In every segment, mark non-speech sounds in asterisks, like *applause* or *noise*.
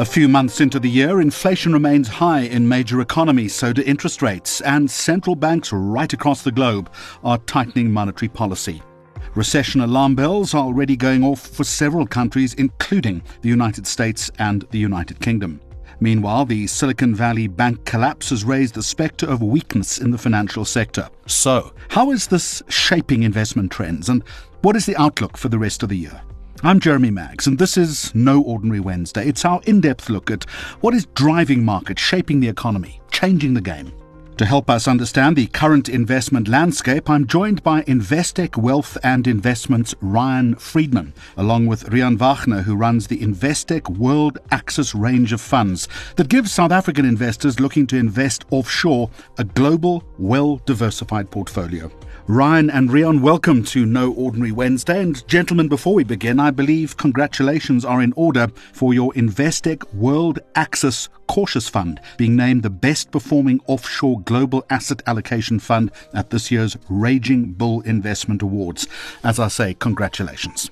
A few months into the year, inflation remains high in major economies, so do interest rates, and central banks right across the globe are tightening monetary policy. Recession alarm bells are already going off for several countries, including the United States and the United Kingdom. Meanwhile, the Silicon Valley bank collapse has raised the spectre of weakness in the financial sector. So, how is this shaping investment trends, and what is the outlook for the rest of the year? I'm Jeremy Maggs, and this is No Ordinary Wednesday. It's our in depth look at what is driving markets, shaping the economy, changing the game. To help us understand the current investment landscape, I'm joined by Investec Wealth and Investments Ryan Friedman, along with Riaan Wagner, who runs the Investec World Axis range of funds that gives South African investors looking to invest offshore a global, well diversified portfolio. Ryan and Riaan, welcome to No Ordinary Wednesday. And gentlemen, before we begin, I believe congratulations are in order for your Investec World Axis Cautious Fund being named the best performing offshore global asset allocation fund at this year's Raging Bull Investment Awards. As I say, congratulations.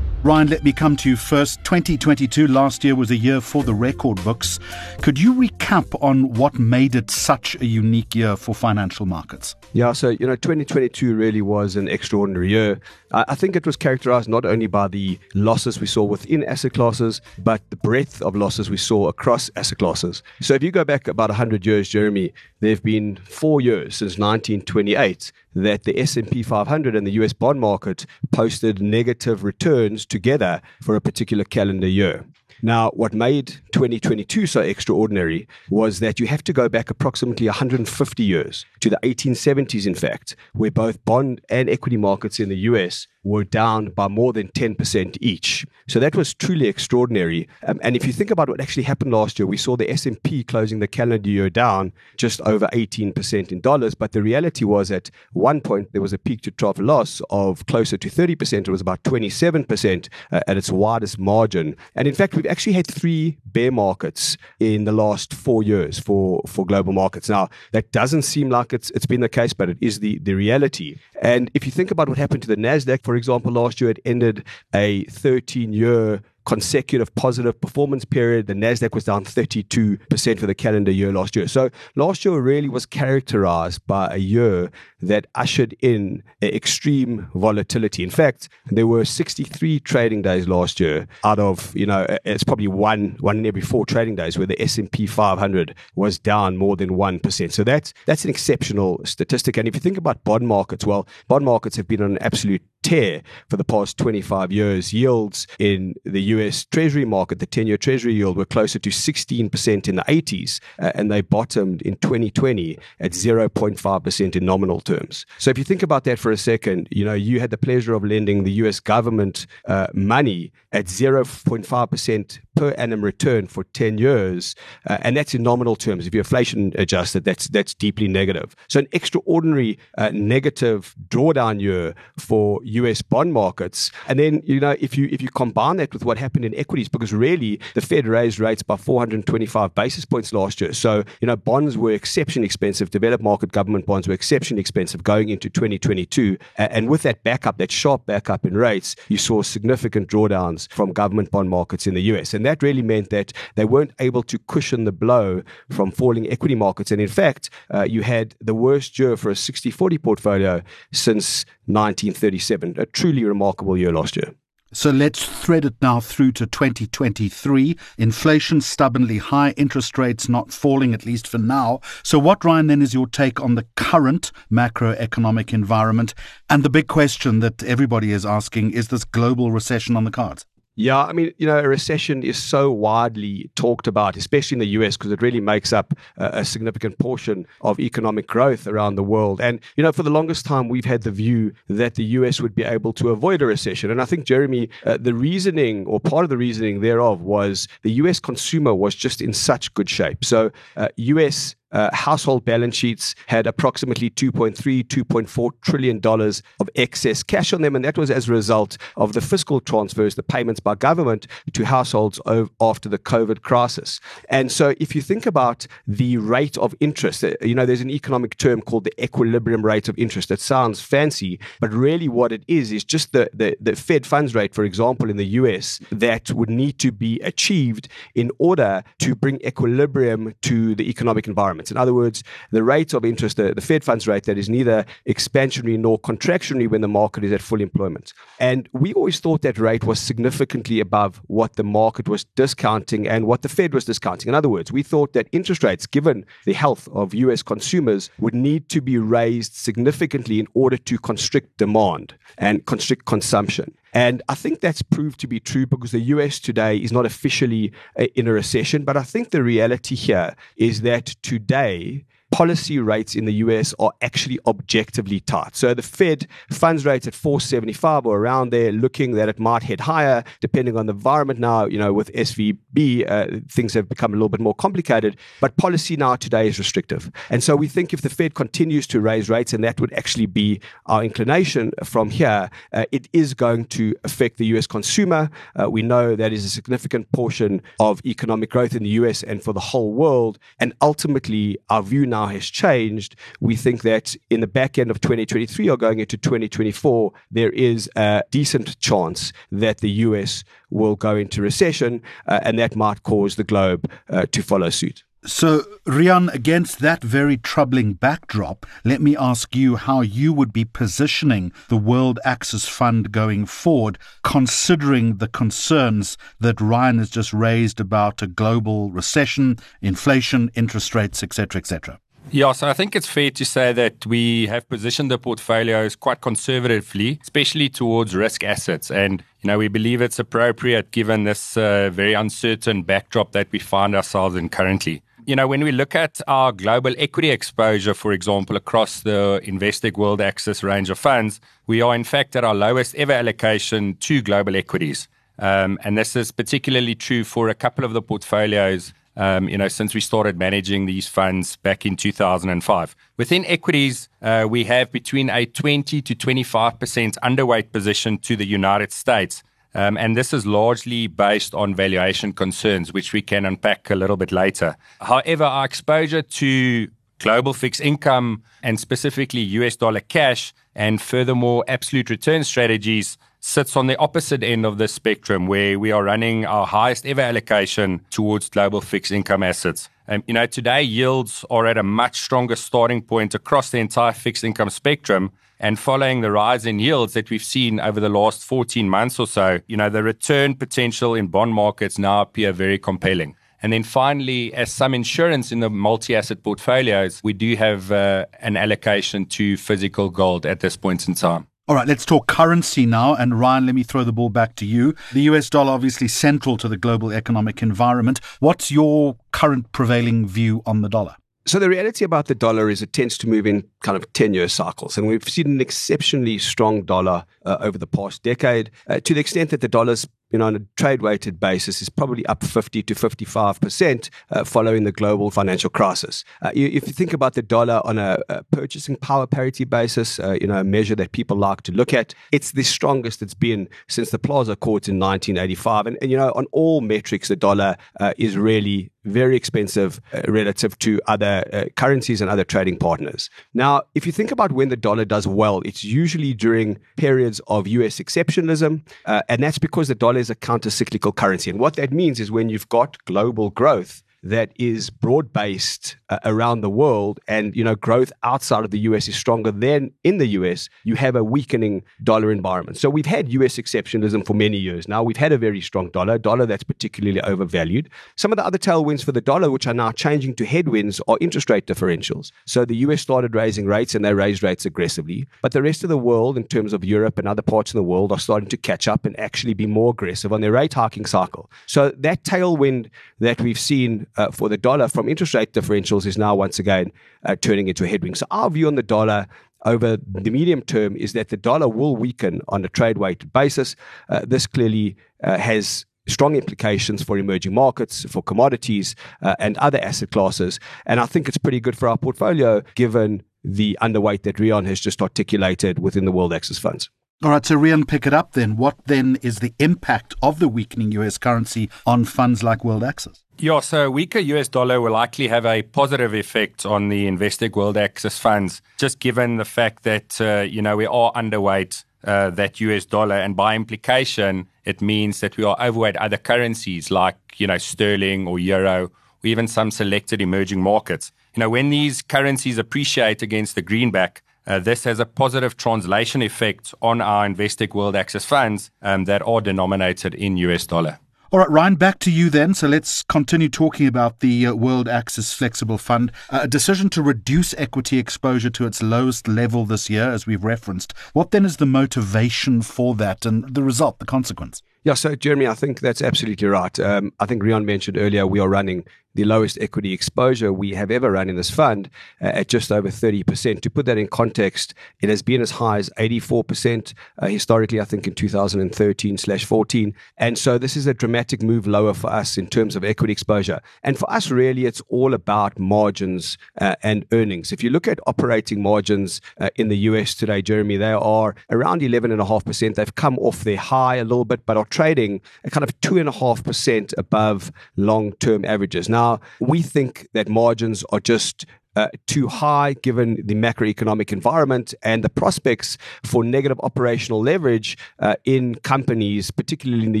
Ryan, let me come to you first. 2022 last year was a year for the record books. Could you recap on what made it such a unique year for financial markets? Yeah, so, you know, 2022 really was an extraordinary year. I think it was characterized not only by the losses we saw within asset classes, but the breadth of losses we saw across asset classes. So if you go back about 100 years, Jeremy, there have been four years since 1928 that the S&P 500 and the US bond market posted negative returns together for a particular calendar year. Now, what made 2022 so extraordinary was that you have to go back approximately 150 years to the 1870s, in fact, where both bond and equity markets in the US were down by more than 10% each. So that was truly extraordinary. Um, and if you think about what actually happened last year, we saw the S&P closing the calendar year down just over 18% in dollars, but the reality was at one point there was a peak to trough loss of closer to 30%. It was about 27% uh, at its widest margin. And in fact, we've actually had three bear markets in the last 4 years for for global markets. Now, that doesn't seem like it's it's been the case, but it is the the reality. And if you think about what happened to the Nasdaq for example, last year it ended a 13 year consecutive positive performance period. The Nasdaq was down 32% for the calendar year last year. So last year really was characterized by a year that ushered in extreme volatility. In fact, there were 63 trading days last year out of, you know, it's probably one one in every four trading days where the S&P 500 was down more than 1%. So that's that's an exceptional statistic. And if you think about bond markets, well, bond markets have been on an absolute tear for the past 25 years. Yields in the US Treasury market, the 10 year Treasury yield, were closer to 16% in the 80s, uh, and they bottomed in 2020 at 0.5% in nominal terms. So if you think about that for a second, you know, you had the pleasure of lending the US government uh, money at 0.5% per annum return for 10 years, uh, and that's in nominal terms. If you inflation adjusted, that's that's deeply negative. So an extraordinary uh, negative drawdown year for US bond markets. And then, you know, if you if you combine that with what happened in equities, because really the Fed raised rates by 425 basis points last year. So, you know, bonds were exceptionally expensive. Developed market government bonds were exceptionally expensive going into 2022. And with that backup, that sharp backup in rates, you saw significant drawdowns from government bond markets in the US. And that really meant that they weren't able to cushion the blow from falling equity markets. And in fact, uh, you had the worst year for a 60 40 portfolio since 1937. A truly remarkable year last year. So let's thread it now through to 2023. Inflation stubbornly high, interest rates not falling, at least for now. So, what, Ryan, then is your take on the current macroeconomic environment? And the big question that everybody is asking is this global recession on the cards? Yeah, I mean, you know, a recession is so widely talked about, especially in the US, because it really makes up a, a, significant portion of economic growth around the world. And, you know, for the longest time, we've had the view that the US would be able to avoid a recession. And I think, Jeremy, uh, the reasoning or part of the reasoning thereof was the US consumer was just in such good shape. So, uh, US uh, household balance sheets had approximately 2.3, 2.4 trillion dollars of excess cash on them, and that was as a result of the fiscal transfers, the payments by government to households after the COVID crisis. And so, if you think about the rate of interest, uh, you know, there's an economic term called the equilibrium rate of interest. It sounds fancy, but really what it is is just the, the, the Fed funds rate, for example, in the US, that would need to be achieved in order to bring equilibrium to the economic environment. In other words, the rate of interest, the, the Fed funds rate that is neither expansionary nor contractionary when the market is at full employment. And we always thought that rate was significantly above what the market was discounting and what the Fed was discounting. In other words, we thought that interest rates, given the health of US consumers, would need to be raised significantly in order to constrict demand and constrict consumption. And I think that's proved to be true because the US today is not officially uh, in a recession. But I think the reality here is that today, policy rates in the US are actually objectively tight. So the Fed funds rate at 475 or around there, looking that it might head higher depending on the environment. Now, you know, with SVB, uh, things have become a little bit more complicated, but policy now today is restrictive. And so we think if the Fed continues to raise rates, and that would actually be our inclination from here, uh, it is going to affect the US consumer. Uh, we know that is a significant portion of economic growth in the US and for the whole world. And ultimately, our view now now has changed, we think that in the back end of 2023 or going into 2024, there is a decent chance that the US will go into recession, uh, and that might cause the globe uh, to follow suit. So, Riaan, against that very troubling backdrop, let me ask you how you would be positioning the World Axis Fund going forward, considering the concerns that Ryan has just raised about a global recession, inflation, interest rates, etc., etc. Yeah, so I think it's fair to say that we have positioned the portfolios quite conservatively, especially towards risk assets. And, you know, we believe it's appropriate given this uh, very uncertain backdrop that we find ourselves in currently. You know, when we look at our global equity exposure, for example, across the Investec World Axis range of funds, we are in fact at our lowest ever allocation to global equities. Um, and this is particularly true for a couple of the portfolios um, you know, since we started managing these funds back in 2005. Within equities, uh, we have between a 20 to 25% underweight position to the United States. Um, and this is largely based on valuation concerns, which we can unpack a little bit later. However, our exposure to global fixed income and specifically US dollar cash and furthermore absolute return strategies sits on the opposite end of the spectrum where we are running our highest ever allocation towards global fixed income assets. Um, you know, today yields are at a much stronger starting point across the entire fixed income spectrum. And following the rise in yields that we've seen over the last 14 months or so, you know, the return potential in bond markets now appear very compelling. And then finally, as some insurance in the multi asset portfolios, we do have uh, an allocation to physical gold at this point in time. All right, let's talk currency now. And Ryan, let me throw the ball back to you. The US dollar, obviously central to the global economic environment. What's your current prevailing view on the dollar? So, the reality about the dollar is it tends to move in kind of 10 year cycles. And we've seen an exceptionally strong dollar uh, over the past decade uh, to the extent that the dollar's you know, on a trade weighted basis, is probably up 50 to 55% uh, following the global financial crisis. Uh, if you think about the dollar on a, a purchasing power parity basis, uh, you know, a measure that people like to look at, it's the strongest it's been since the Plaza Accords in 1985. And, and you know, on all metrics, the dollar uh, is really very expensive uh, relative to other uh, currencies and other trading partners. Now, if you think about when the dollar does well, it's usually during periods of US exceptionalism, and that's because the dollar is a counter cyclical currency. And what that means is when you've got global growth, that is broad based uh, around the world. And you know growth outside of the US is stronger than in the US you have a weakening dollar environment. So we've had US exceptionalism for many years now. We've had a very strong dollar dollar that's particularly overvalued. Some of the other tailwinds for the dollar which are now changing to headwinds are interest rate differentials. So the US started raising rates and they raised rates aggressively. But the rest of the world in terms of Europe and other parts of the world are starting to catch up and actually be more aggressive on their rate hiking cycle. So that tailwind that we've seen uh, for the dollar from interest rate differentials is now once again uh, turning into a headwind. So our view on the dollar over the medium term is that the dollar will weaken on a trade weighted basis. Uh, this clearly uh, has strong implications for emerging markets, for commodities, uh, and other asset classes. And I think it's pretty good for our portfolio given the underweight that Riaan has just articulated within the World Axis funds. All right, so Riaan, pick it up then. What then is the impact of the weakening US currency on funds like World Axis? Yeah, so a weaker US dollar will likely have a positive effect on the Investec World Axis funds, just given the fact that, uh, you know, we are underweight uh, that US dollar. And by implication, it means that we are overweight other currencies like, you know, sterling or euro, or even some selected emerging markets. You know, when these currencies appreciate against the greenback, this has a positive translation effect on our Investec World Axis funds um, that are denominated in US dollar. All right, Ryan, back to you then. So let's continue talking about the uh, World Axis Flexible Fund. Uh, a decision to reduce equity exposure to its lowest level this year, as we've referenced. What then is the motivation for that and the result, the consequence? Yeah, so Jeremy, I think that's absolutely right. Um, I think Riaan mentioned earlier we are running the lowest equity exposure we have ever run in this fund uh, at just over 30%. To put that in context, it has been as high as 84% uh, historically, I think in 2013 slash 14. And so this is a dramatic move lower for us in terms of equity exposure. And for us, really, it's all about margins uh, and earnings. If you look at operating margins uh, in the US today, Jeremy, they are around 11.5%. They've come off their high a little bit, but are trading at kind of 2.5% above long term averages. Now, now, we think that margins are just uh, too high given the macroeconomic environment and the prospects for negative operational leverage uh, in companies, particularly in the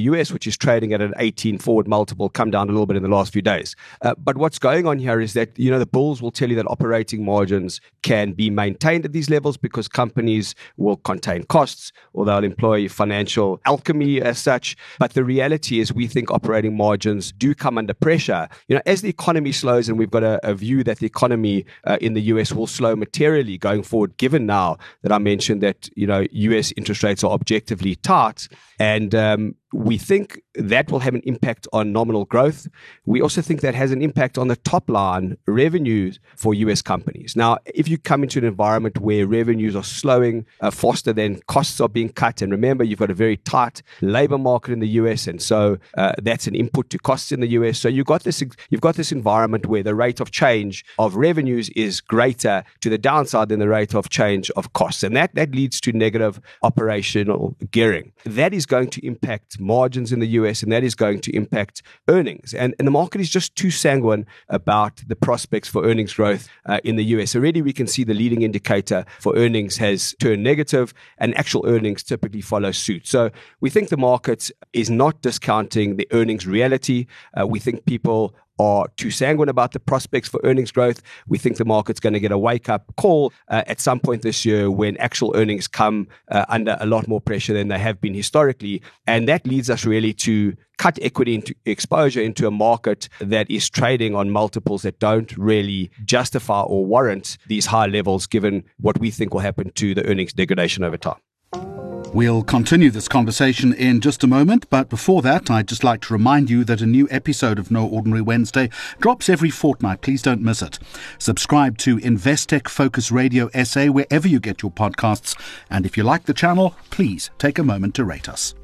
US, which is trading at an 18 forward multiple, come down a little bit in the last few days. Uh, but what's going on here is that, you know, the bulls will tell you that operating margins can be maintained at these levels because companies will contain costs or they'll employ financial alchemy as such. But the reality is we think operating margins do come under pressure. You know, as the economy slows and we've got a, a view that the economy uh, in the US will slow materially going forward, given now that I mentioned that, you know, US interest rates are objectively tight. And um, we think that will have an impact on nominal growth. We also think that has an impact on the top line revenues for US companies. Now, if you come into an environment where revenues are slowing uh, faster than costs are being cut, and remember, you've got a very tight labor market in the US, and so uh, that's an input to costs in the US. So you've got this you've got this environment where the rate of change of revenues is greater to the downside than the rate of change of costs, and that that leads to negative operational gearing. That is going to impact margins in the US, and that is going to impact earnings. And, and the market is just too sanguine about the prospects for earnings growth uh, in the US. Already, we can see the leading indicator for earnings has turned negative, and actual earnings typically follow suit. So we think the market is not discounting the earnings reality. Uh, we think people are too sanguine about the prospects for earnings growth. We think the market's going to get a wake up call uh, at some point this year when actual earnings come uh, under a lot more pressure than they have been historically. And that leads us really to cut equity into exposure into a market that is trading on multiples that don't really justify or warrant these high levels given what we think will happen to the earnings degradation over time. We'll continue this conversation in just a moment, but before that, I'd just like to remind you that a new episode of No Ordinary Wednesday drops every fortnight. Please don't miss it. Subscribe to Investec Focus Radio SA wherever you get your podcasts, and if you like the channel, please take a moment to rate us.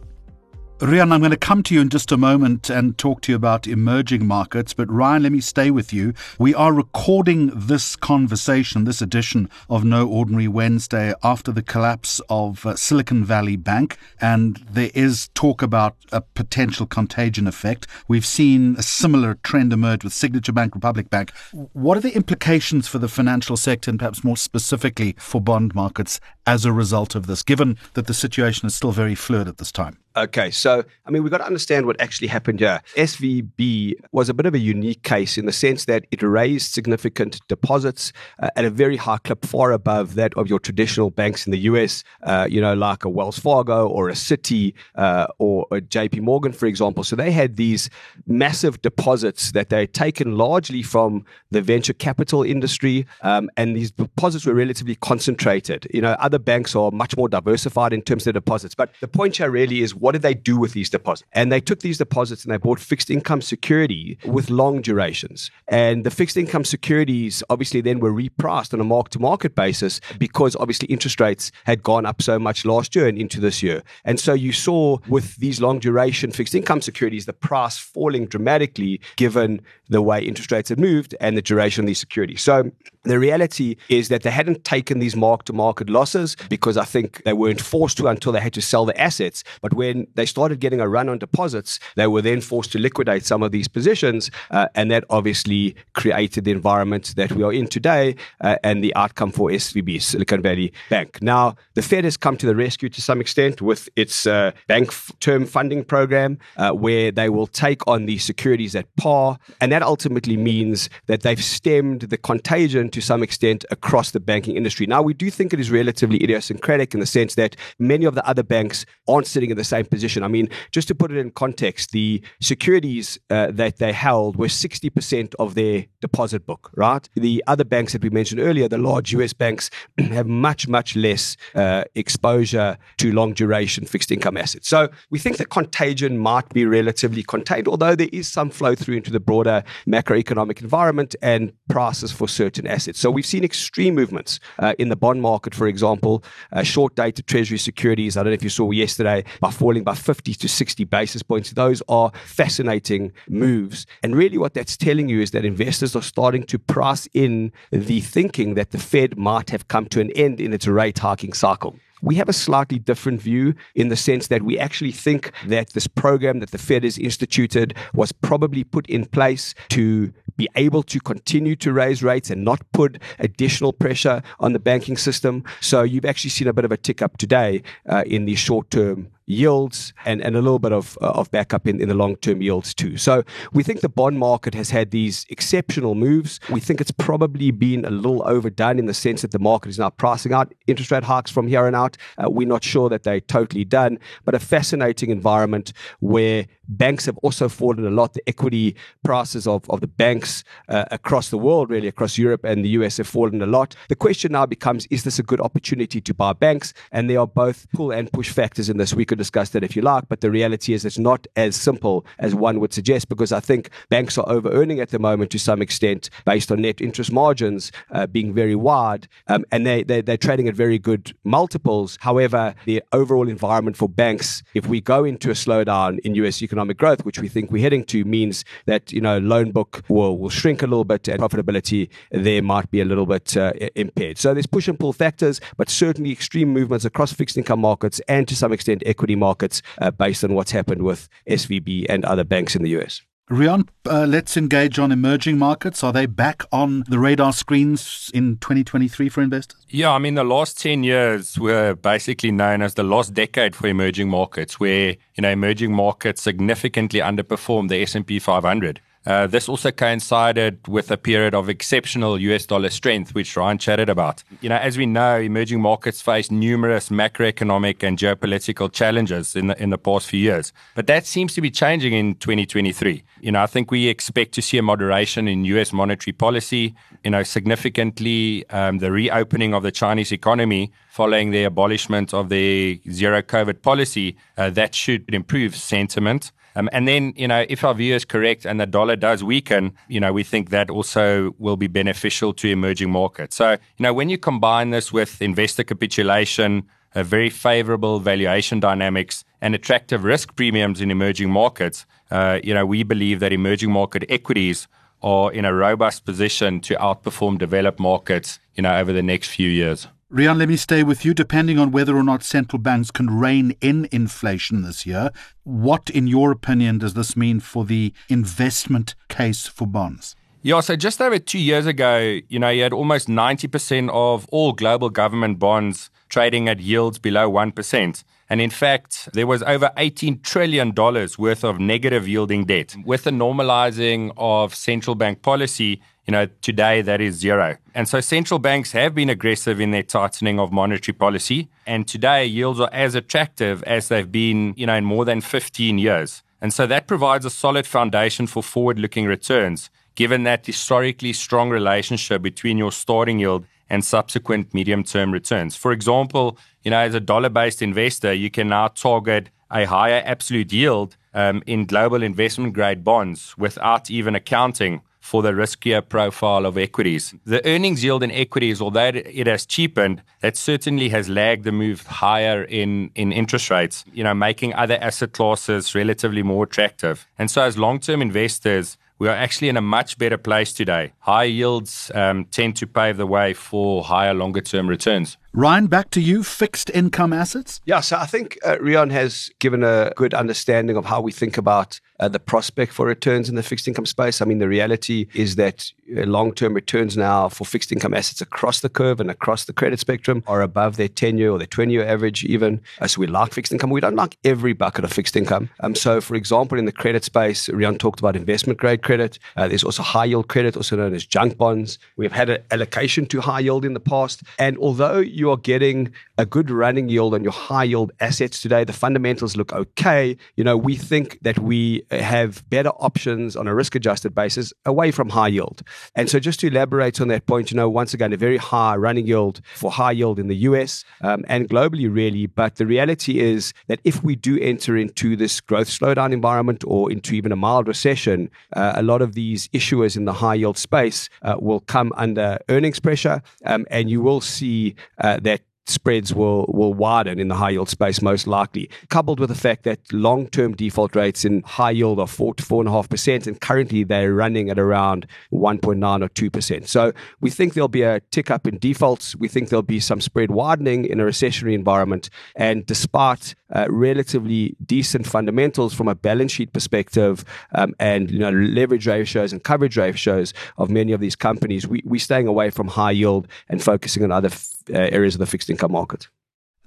Riaan, I'm going to come to you in just a moment and talk to you about emerging markets. But Ryan, let me stay with you. We are recording this conversation, this edition of No Ordinary Wednesday, after the collapse of uh, Silicon Valley Bank. And there is talk about a potential contagion effect. We've seen a similar trend emerge with Signature Bank, Republic Bank. What are the implications for the financial sector and perhaps more specifically for bond markets as a result of this, given that the situation is still very fluid at this time? Okay, so I mean, we've got to understand what actually happened here. SVB was a bit of a unique case in the sense that it raised significant deposits uh, at a very high clip, far above that of your traditional banks in the US, uh, you know, like a Wells Fargo or a Citi uh, or a JP Morgan, for example. So they had these massive deposits that they had taken largely from the venture capital industry, um, and these deposits were relatively concentrated. You know, other other banks are much more diversified in terms of deposits. But the point here really is what did they do with these deposits? And they took these deposits and they bought fixed income security with long durations. And the fixed income securities obviously then were repriced on a mark to market basis because obviously interest rates had gone up so much last year and into this year. And so you saw with these long duration fixed income securities, the price falling dramatically given the way interest rates had moved and the duration of these securities. So the reality is that they hadn't taken these mark to market losses because I think they weren't forced to until they had to sell the assets. But when they started getting a run on deposits, they were then forced to liquidate some of these positions. Uh, and that obviously created the environment that we are in today uh, and the outcome for SVB, Silicon Valley Bank. Now, the Fed has come to the rescue to some extent with its uh, bank f- term funding program, uh, where they will take on these securities at par. And that ultimately means that they've stemmed the contagion to some extent across the banking industry. Now, we do think it is relatively idiosyncratic in the sense that many of the other banks aren't sitting in the same position. I mean, just to put it in context, the securities uh, that they held were 60% of their deposit book, right? The other banks that we mentioned earlier, the large US banks, *clears throat* have much, much less uh, exposure to long duration fixed income assets. So we think the contagion might be relatively contained, although there is some flow through into the broader macroeconomic environment and prices for certain assets assets. So we've seen extreme movements uh, in the bond market, for example, uh, short dated treasury securities. I don't know if you saw yesterday, by falling by 50 to 60 basis points. Those are fascinating moves. And really, what that's telling you is that investors are starting to price in the thinking that the Fed might have come to an end in its rate hiking cycle. We have a slightly different view in the sense that we actually think that this program that the Fed has instituted was probably put in place to be able to continue to raise rates and not put additional pressure on the banking system. So you've actually seen a bit of a tick up today uh, in the short term yields and, and a little bit of, uh, of backup in, in the long term yields too. So we think the bond market has had these exceptional moves. We think it's probably been a little overdone in the sense that the market is now pricing out interest rate hikes from here on out. Uh, we're not sure that they're totally done, but a fascinating environment where banks have also fallen a lot. The equity prices of, of the banks uh, across the world, really across Europe and the US, have fallen a lot. The question now becomes is this a good opportunity to buy banks? And there are both pull and push factors in this. We could discuss that if you like, but the reality is it's not as simple as one would suggest because I think banks are over earning at the moment to some extent based on net interest margins uh, being very wide um, and they, they, they're trading at very good multiples. However, the overall environment for banks, if we go into a slowdown in US economic economic growth, which we think we're heading to, means that you know loan book will, will shrink a little bit and profitability there might be a little bit uh, impaired. So there's push and pull factors, but certainly extreme movements across fixed income markets and to some extent equity markets uh, based on what's happened with SVB and other banks in the US. Riaan, uh, let's engage on emerging markets. Are they back on the radar screens in 2023 for investors? Yeah, I mean, the last 10 years were basically known as the lost decade for emerging markets, where, you know, emerging markets significantly underperformed the S&P 500. Uh, this also coincided with a period of exceptional US dollar strength, which Ryan chatted about. You know, as we know, emerging markets face numerous macroeconomic and geopolitical challenges in the, in the past few years. But that seems to be changing in 2023. You know, I think we expect to see a moderation in US monetary policy, you know, significantly um, the reopening of the Chinese economy following the abolishment of the zero COVID policy. Uh, that should improve sentiment. Um, and then, you know, if our view is correct and the dollar does weaken, you know, we think that also will be beneficial to emerging markets. So, you know, when you combine this with investor capitulation, a very favorable valuation dynamics, and attractive risk premiums in emerging markets, uh, you know, we believe that emerging market equities are in a robust position to outperform developed markets, you know, over the next few years. Riaan, let me stay with you. Depending on whether or not central banks can rein in inflation this year, what, in your opinion, does this mean for the investment case for bonds? Yeah, so just over two years ago, you know, you had almost 90% of all global government bonds trading at yields below 1%. And in fact, there was over $18 trillion worth of negative yielding debt. With the normalizing of central bank policy, you know, today that is zero. And so central banks have been aggressive in their tightening of monetary policy. And today yields are as attractive as they've been, you know, in more than 15 years. And so that provides a solid foundation for forward looking returns, given that historically strong relationship between your starting yield and subsequent medium term returns. For example, you know, as a dollar based investor, you can now target a higher absolute yield um, in global investment grade bonds without even accounting for the riskier profile of equities. The earnings yield in equities, although it has cheapened, that certainly has lagged the move higher in, in interest rates, you know, making other asset classes relatively more attractive. And so as long-term investors, we are actually in a much better place today. High yields um, tend to pave the way for higher longer term returns. Ryan, back to you. Fixed income assets? Yeah, so I think uh, Riaan has given a good understanding of how we think about uh, the prospect for returns in the fixed income space. I mean, the reality is that uh, long term returns now for fixed income assets across the curve and across the credit spectrum are above their 10 year or their 20 year average, even. Uh, so we like fixed income. We don't like every bucket of fixed income. Um, so, for example, in the credit space, Riaan talked about investment grade credit. Uh, there's also high yield credit, also known as junk bonds. We've had an allocation to high yield in the past. And although you you are getting a good running yield on your high yield assets today, the fundamentals look okay. You know, we think that we have better options on a risk adjusted basis away from high yield. And so, just to elaborate on that point, you know, once again, a very high running yield for high yield in the US um, and globally, really. But the reality is that if we do enter into this growth slowdown environment or into even a mild recession, uh, a lot of these issuers in the high yield space uh, will come under earnings pressure, um, and you will see uh, that spreads will will widen in the high yield space most likely, coupled with the fact that long term default rates in high yield are four to four and a half percent, and currently they're running at around one point nine or two percent. So we think there'll be a tick up in defaults. We think there'll be some spread widening in a recessionary environment, and despite uh, relatively decent fundamentals from a balance sheet perspective um, and you know leverage ratios and coverage ratios of many of these companies, we we're staying away from high yield and focusing on other uh, areas of the fixed income market.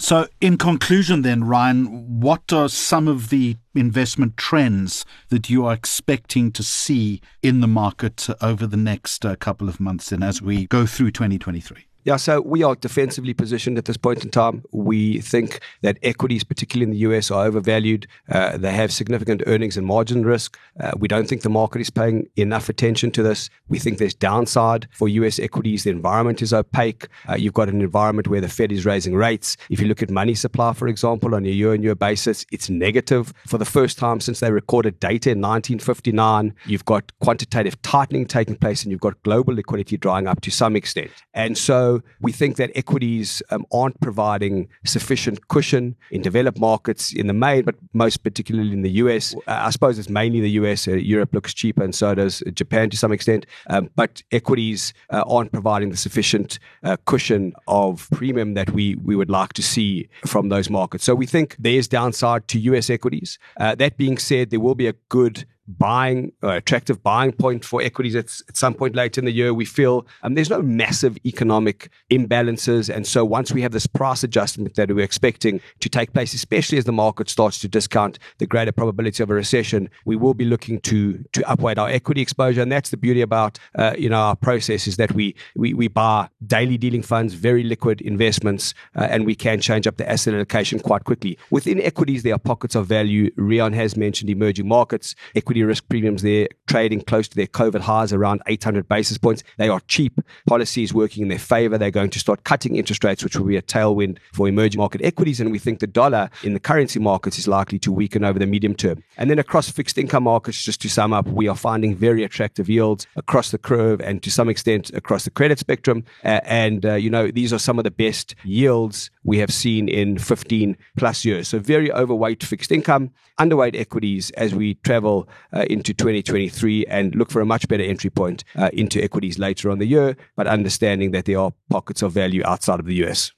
So, in conclusion, then, Ryan, what are some of the investment trends that you are expecting to see in the market over the next uh, couple of months and as we go through 2023? Yeah, so we are defensively positioned at this point in time. We think that equities, particularly in the US, are overvalued. Uh, they have significant earnings and margin risk. Uh, we don't think the market is paying enough attention to this. We think there's downside for US equities. The environment is opaque. Uh, you've got an environment where the Fed is raising rates. If you look at money supply, for example, on a year on year basis, it's negative. For the first time since they recorded data in 1959, you've got quantitative tightening taking place and you've got global liquidity drying up to some extent. And so we think that equities um, aren't providing sufficient cushion in developed markets in the main, but most particularly in the US. Uh, I suppose it's mainly the US. Uh, Europe looks cheaper, and so does Japan to some extent. Um, but equities uh, aren't providing the sufficient uh, cushion of premium that we we would like to see from those markets. So we think there's downside to US equities. Uh, that being said, there will be a good buying uh, attractive buying point for equities at, at some point later in the year. We feel um, there's no massive economic imbalances, and so once we have this price adjustment that we're expecting to take place, especially as the market starts to discount the greater probability of a recession, we will be looking to to upweight our equity exposure, and that's the beauty about uh, you know our process is that we we, we buy daily dealing funds, very liquid investments, uh, and we can change up the asset allocation quite quickly. Within equities, there are pockets of value. Riaan has mentioned emerging markets, equity risk premiums there trading close to their COVID highs around 800 basis points. They are cheap. Policy is working in their favor. They're going to start cutting interest rates, which will be a tailwind for emerging market equities. And we think the dollar in the currency markets is likely to weaken over the medium term. And then across fixed income markets, just to sum up, we are finding very attractive yields across the curve and to some extent across the credit spectrum. Uh, and, uh, you know, these are some of the best yields we have seen in 15 plus years. So very overweight fixed income, underweight equities as we travel uh, into 2023 and look for a much better entry point uh, into equities later on the year, but understanding that there are pockets of value outside of the US.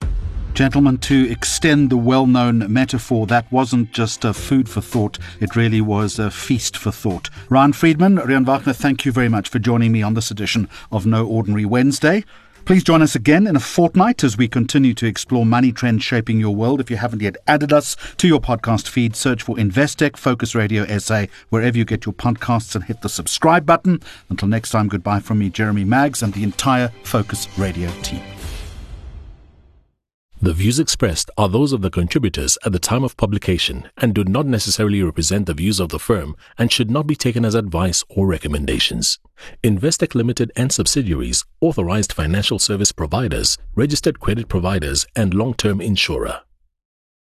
Gentlemen, to extend the well known metaphor, that wasn't just a food for thought, it really was a feast for thought. Ryan Friedman, Riaan Wagner, thank you very much for joining me on this edition of No Ordinary Wednesday. Please join us again in a fortnight as we continue to explore money trends shaping your world. If you haven't yet added us to your podcast feed, search for Investec Focus Radio SA wherever you get your podcasts and hit the subscribe button. Until next time, goodbye from me, Jeremy Maggs, and the entire Focus Radio team. The views expressed are those of the contributors at the time of publication and do not necessarily represent the views of the firm and should not be taken as advice or recommendations. Investec Limited and subsidiaries, authorized financial service providers, registered credit providers, and long term insurer.